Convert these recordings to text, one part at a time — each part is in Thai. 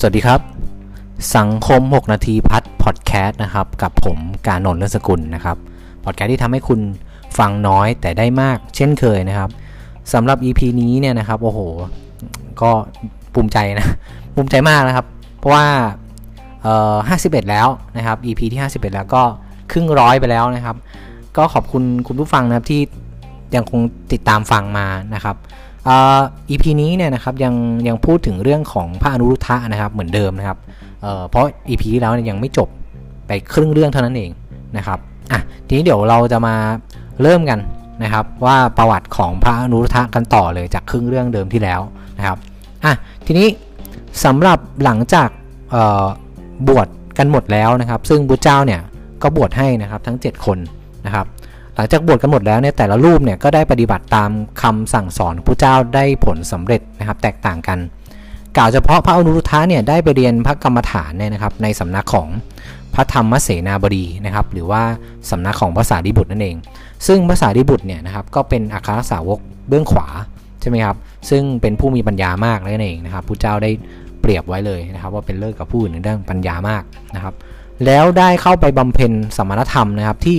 สวัสดีครับ สังคม 6 นาทีพัดพอดแคสต์นะครับ กับผมการนนท์เลือสกุลนะครับพอดแคสต์ที่ทำให้คุณฟังน้อยแต่ได้มากเช่นเคยนะครับสำหรับ EP นี้เนี่ยนะครับโอ้โห ก็ภูมิใจนะภูมิใจมากนะครับ เพราะว่าเอ่อ51 แล้วนะครับ EP ที่ 51 แล้วก็ครึ่งร้อยไปแล้วนะครับ ก็ขอบคุณคุณผู้ฟังนะครับที่ยังคงติดตามฟังมานะครับ อ่อ EP นี้เนี่ยนะครับยังยังพูดถึงเรื่องของพระอนุรุทธะนะครับเหมือนเดิมนะครับเเพราะ EP ที่แล้วเนี่ยยังไม่จบไปครึ่งเรื่องเท่านั้นเองนะครับอะทีนี้เดี๋ยวเราจะมาเริ่มกันนะครับว่าประวัติของพระอนุรุทธะกันต่อเลยจากครึ่งเรื่องเดิมที่แล้วนะครับอะทีนี้สำหรับหลังจากบวชกันหมดแล้วนะครับ ซึ่งบุตเจ้าเนี่ยก็บวชให้นะครับทั้ง 7 คนนะครับ หลังจากบวชกันหมดแล้วเนี่ยแต่ละรูปเนี่ยก็ได้ปฏิบัติตามคำสั่งสอนของพระเจ้าได้ผลสำเร็จนะครับ แตกต่างกัน กล่าวเฉพาะพระอนุรุทธะเนี่ยได้ไปเรียนพระกรรมฐานเนี่ยนะครับในสำนักของพระธรรมเสนาบดีนะครับหรือว่าสำนักของภาษาดิบุตรนั่นเอง ซึ่งภาษาดิบุตรเนี่ยนะครับก็เป็นอัครสาวกเบื้องขวาใช่ไหมครับซึ่งเป็นผู้มีปัญญามากนั่นเองนะครับพระเจ้าได้เปรียบไว้เลยนะครับ ว่าเป็นเลิศกับผู้อื่นในเรื่องปัญญามากนะครับ แล้วได้เข้าไปบำเพ็ญสมณธรรมนะครับที่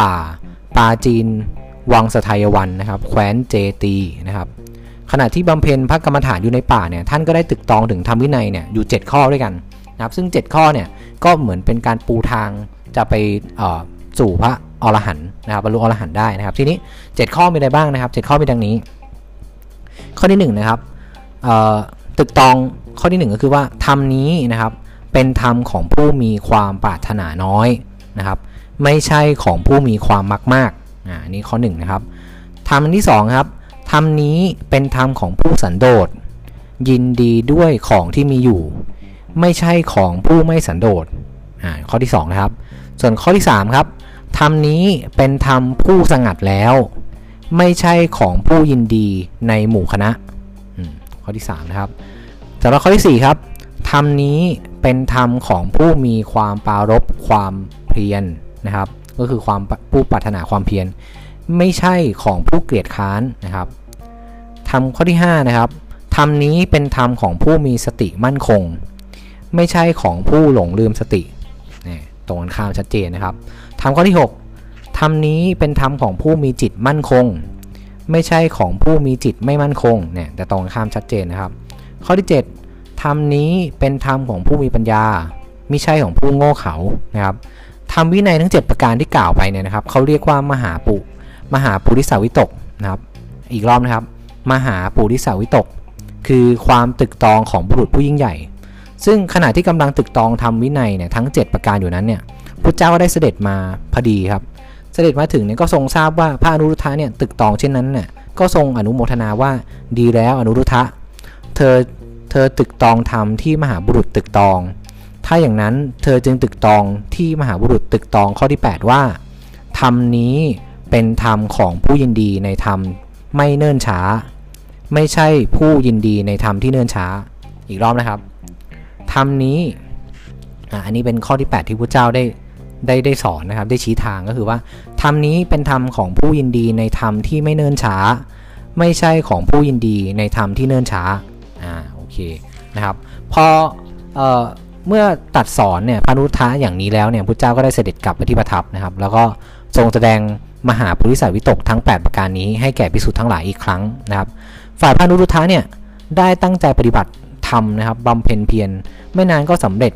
ป่า ปาจีน วังสทยวันนะครับแคว้นเจตีนะครับขณะที่บำเพ็ญพระกรรมฐานอยู่ในป่าเนี่ยท่านก็ได้ตึกตองถึงธรรมวินัยเนี่ยอยู่ 7 ข้อด้วยกันนะครับซึ่ง 7 ข้อเนี่ยก็เหมือนเป็นการปูทางจะไปสู่พระอรหันต์นะครับบรรลุอรหันต์ได้นะครับ ทีนี้ 7 ข้อมีอะไรบ้างนะครับ 7 ข้อมีดังนี้ ข้อที่1นะครับตึกตองข้อที่ 1 ก็คือว่าธรรมนี้นะครับเป็นธรรมของผู้มีความปรารถนาน้อยนะครับ ไม่ใช่ของผู้มีความมากมากอ่านี่ข้อ1นนะครับธรรมที่2ครับธรรมนี้เป็นธรรมของผู้สันโดษยินดีด้วยของที่มีอยู่ ไม่ใช่ของผู้ไม่สันโดษอ่าข้อที่ 2 นะครับ ส่วนข้อที่ 3 ครับธรรมนี้เป็นธรรมผู้สงัดแล้ว ไม่ใช่ของผู้ยินดีในหมู่คณะข้อที่ 3 นะครับสำหรับข้อที่ 4 ครับธรรมนี้เป็นธรรมของผู้มีความปารบความเพียร นะครับ ก็คือความผู้ปรารถนาความเพียรไม่ใช่ของผู้เกลียดค้านนะครับธรรมข้อที่5นะครับธรรมนี้เป็นธรรมของผู้มีสติมั่นคง ไม่ใช่ของผู้หลงลืมสตินี่ตรงกันข้ามชัดเจนนะครับธรรมข้อที่ 6ธรรมนี้เป็นธรรมของผู้มีจิตมั่นคง ไม่ใช่ของผู้มีจิตไม่มั่นคงเนี่ยแต่ตรงกันข้ามชัดเจนนะครับ ข้อที่ 7ธรรมนี้เป็นธรรมของผู้มีปัญญา ไม่ใช่ของผู้โง่เขลานะครับ ธรรมวินัยทั้ง 7 ประการที่กล่าวไปเนี่ยนะครับเขาเรียกว่ามหาปุ มหาปุริสาวิตกนะครับ อีกรอบนะครับ มหาปุริสาวิตก คือความตึกตองของบุรุษผู้ยิ่งใหญ่ ซึ่งขณะที่กำลังตึกตองทำวินัยเนี่ยทั้ง 7 ประการอยู่นั้นเนี่ยพระเจ้าก็ได้เสด็จมาพอดีครับ เสด็จมาถึงเนี่ยก็ทรงทราบว่าพระอนุรุทธะเนี่ยตึกตองเช่นนั้นเนี่ยก็ทรงอนุโมทนาว่าดีแล้วอนุรุทธะเธอเธอตึกตองทำที่มหาบุรุษตึกตอง ถ้าอย่างนั้นเธอจึงตึกตองที่มหาบุรุษตึกตองข้อที่ 8 ว่าธรรมนี้เป็นธรรมของผู้ยินดีในธรรมไม่เนิ่นช้า ไม่ใช่ผู้ยินดีในธรรมที่เนิ่นช้า อีกรอบนะครับธรรมนี้อันนี้เป็นข้อที่ 8 ที่พระเจ้าได้ได้ได้สอนนะครับ ได้ชี้ทางก็คือว่าธรรมนี้เป็นธรรมของผู้ยินดีในธรรมที่ไม่เนิ่นช้า ไม่ใช่ของผู้ยินดีในธรรมที่เนิ่นช้าอ่าโอเคนะครับพอเอ่อ เมื่อตัดสอนเนี่ยพานุทะอย่างนี้แล้วเนี่ยพระเจ้าก็ได้เสด็จกลับไปที่ประทับนะครับ แล้วก็ทรงแสดงมหาปุริสาวิตกทั้ง 8 ประการนี้ให้แก่ภิกษุทธ์ทั้งหลายอีกครั้งนะครับ ฝ่ายพานุรุทธะเนี่ยได้ตั้งใจปฏิบัติธรรมนะครับบำเพ็ญเพียรไม่นานก็สำเร็จ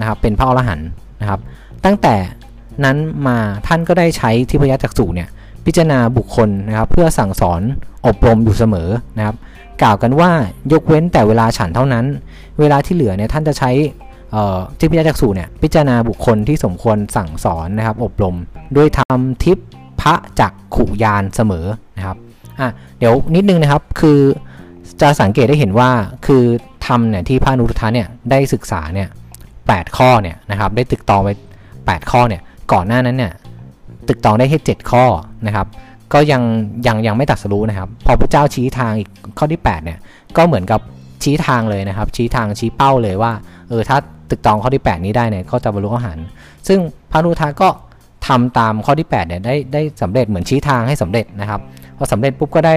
นะครับเป็นพระอรหันต์นะครับ ตั้งแต่นั้นมาท่านก็ได้ใช้ทิพยจักษุเนี่ยพิจารณาบุคคลนะครับเพื่อสั่งสอนอบรมอยู่เสมอนะครับ กล่าวกันว่ายกเว้นแต่เวลาฉันเท่านั้น เวลาที่เหลือเนี่ยท่านจะใช้ ทิพยจักษุเนี่ยพิจารณาบุคคลที่สมควรสั่งสอนนะครับอบรมด้วยธรรมทิพพระจักขุยานเสมอนะครับอะเดี๋ยวนิดนึงนะครับคือจะสังเกตได้เห็นว่าคือธรรมเนี่ยที่พระนุรุทธะเนี่ยได้ศึกษาเนี่ยแข้อเนี่ยนะครับได้ตึกตองไป 8 ข้อเนี่ยก่อนหน้านั้นเนี่ยตึกตองได้แค่7ข้อนะครับก็ยังยังยังไม่ตัดสรู้นะครับ พอพระเจ้าชี้ทางอีกข้อที่ 8 เนี่ยก็เหมือนกับชี้ทางเลยนะครับ ชี้ทางชี้เป้าเลยว่าเออถ้า ตึกตองข้อที่ 8 นี้ได้เนี่ยก็จะบรรลุอรหันต์ซึ่งพระนุทาก็ทำตามข้อที่8เนี่ยได้ได้สำเร็จเหมือนชี้ทางให้สำเร็จนะครับพอสำเร็จปุ๊บก็ได้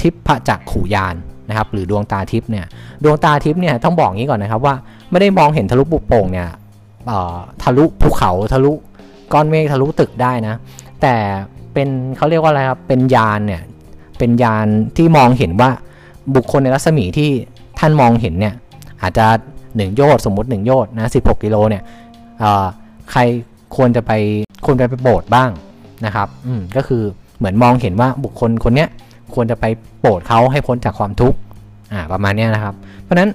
ทิพพจักขุยานนะครับหรือดวงตาทิพเนี่ยดวงตาทิพเนี่ยต้องบอกงี้ก่อนนะครับว่าไม่ได้มองเห็นทะลุปุโป่งเนี่ยทะลุภูเขาทะลุก้อนเมฆทะลุตึกได้นะ แต่เป็นเขาเรียกว่าอะไรครับเป็นยานเนี่ยเป็นยานที่มองเห็นว่าบุคคลในรัศมีที่ท่านมองเห็นเนี่ยอาจจะ 1 โยชน์สมมติ 1 โยชน์นะ16 กิโลเนี่ยใครควรจะไปควรไปไปโบสถ์บ้างนะครับอืมก็คือเหมือนมองเห็นว่าบุคคลคนเนี้ยควรจะไปโปรดเขาให้พ้นจากความทุกข์อ่าประมาณนี้นะครับ เพราะนั้น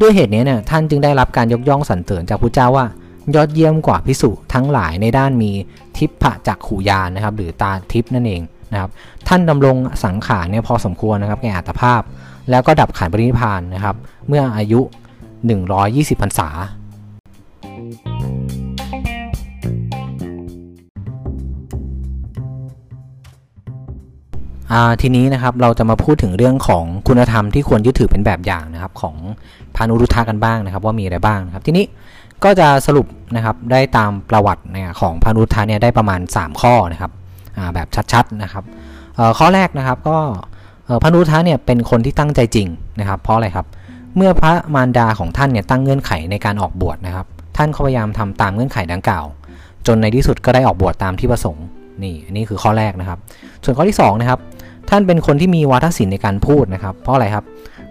ด้วยเหตุนี้เนี่ยท่านจึงได้รับการยกย่องสรรเสริญจากพระเจ้าว่า ยอดเยี่ยมกว่าพิสุทั้งหลายในด้านมีทิพะจักขูยานนะครับ หรือตาทิพนั่นเอง นะครับท่านดำรงสังขารเนี่ยพอสมควรนะครับแก่อัตภาพ แล้วก็ดับขันปรินิพานนะครับเมื่ออายุ 120พรรษาทีนี้นะครับเราจะมาพูดถึงเรื่องของคุณธรรมที่ควรยึดถือเป็นแบบอย่างนะครับของพานุรุทธะกันบ้างนะครับ ว่ามีอะไรบ้างนะครับทีนี้ก็จะสรุปนะครับได้ตามประวัติเนี่ยของพานุรุทธะเนี่ยได้ประมาณ 3 ข้อนะครับ แบบชัดๆนะครับข้อแรกนะครับก็พานุทะเนี่ยเป็นคนที่ตั้งใจจริงนะครับ เพราะอะไรครับ เมื่อพระมารดาของท่านเนี่ยตั้งเงื่อนไขในการออกบวชนะครับ ท่านพยายามทำตามเงื่อนไขดังกล่าว จนในที่สุดก็ได้ออกบวชตามที่ประสงค์นี่อันนี้คือข้อแรกนะครับ ส่วนข้อที่2นะครับท่านเป็นคนที่มีวาทศิลป์ในการพูดนะครับ เพราะอะไรครับ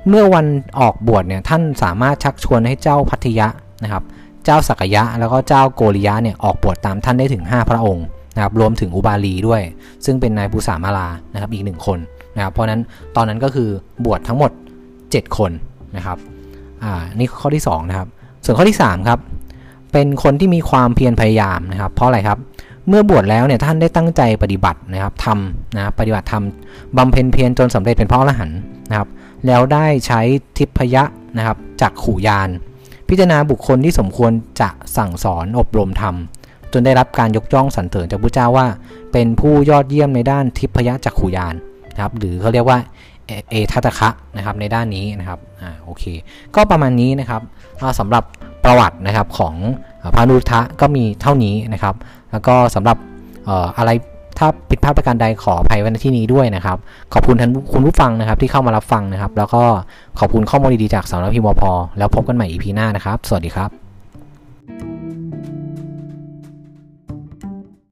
เมื่อวันออกบวชเนี่ยท่านสามารถชักชวนให้เจ้าพัทยะนะครับ เจ้าสักยะ แล้วก็เจ้าโกริยะเนี่ยออกบวชตามท่านได้ถึง 5 พระองค์นะครับรวมถึงอุบาลีด้วย ซึ่งเป็นนายภูสามาลานะครับอีกหนึ่งคนนะครับเพราะนั้นตอนนั้นก็คือบวชทั้งหมด 7 คนนะครับอ่านี่ข้อที่2นะครับส่วนข้อที่3ครับเป็นคนที่มีความเพียรพยายามนะครับ เพราะอะไรครับเมื่อบวชแล้วเนี่ยท่านได้ตั้งใจปฏิบัตินะครับทำนะปฏิบัติทำบำเพ็ญเพียรจนสำเร็จเป็นพระอรหันต์นะครับ แล้วได้ใช้ทิพยะนะครับจากขู่ยาน พิจารณาบุคคลที่สมควรจะสั่งสอนอบรมธรรม จนได้รับการยกย่องสรรเสริญจากพระเจ้าว่า เป็นผู้ยอดเยี่ยมในด้านทิพยจากขู่ยานนะครับหรือเขาเรียกว่าเอทัตคะนะครับในด้านนี้นะครับอ่าโอเค ก็ประมาณนี้นะครับสำหรับประวัตินะครับของพระนุทะก็มีเท่านี้นะครับ แล้วก็สำหรับอะไร ถ้าผิดพลาดประการใดขออภัยไว้ในที่นี้ด้วยนะครับ ขอบคุณท่านคุณผู้ฟังนะครับที่เข้ามารับฟังนะครับ แล้วก็ขอบคุณข้อมูลดีๆจากสำนักพิมพ์วพแล้วพบกันใหม่อีพีหน้านะครับ สวัสดีครับ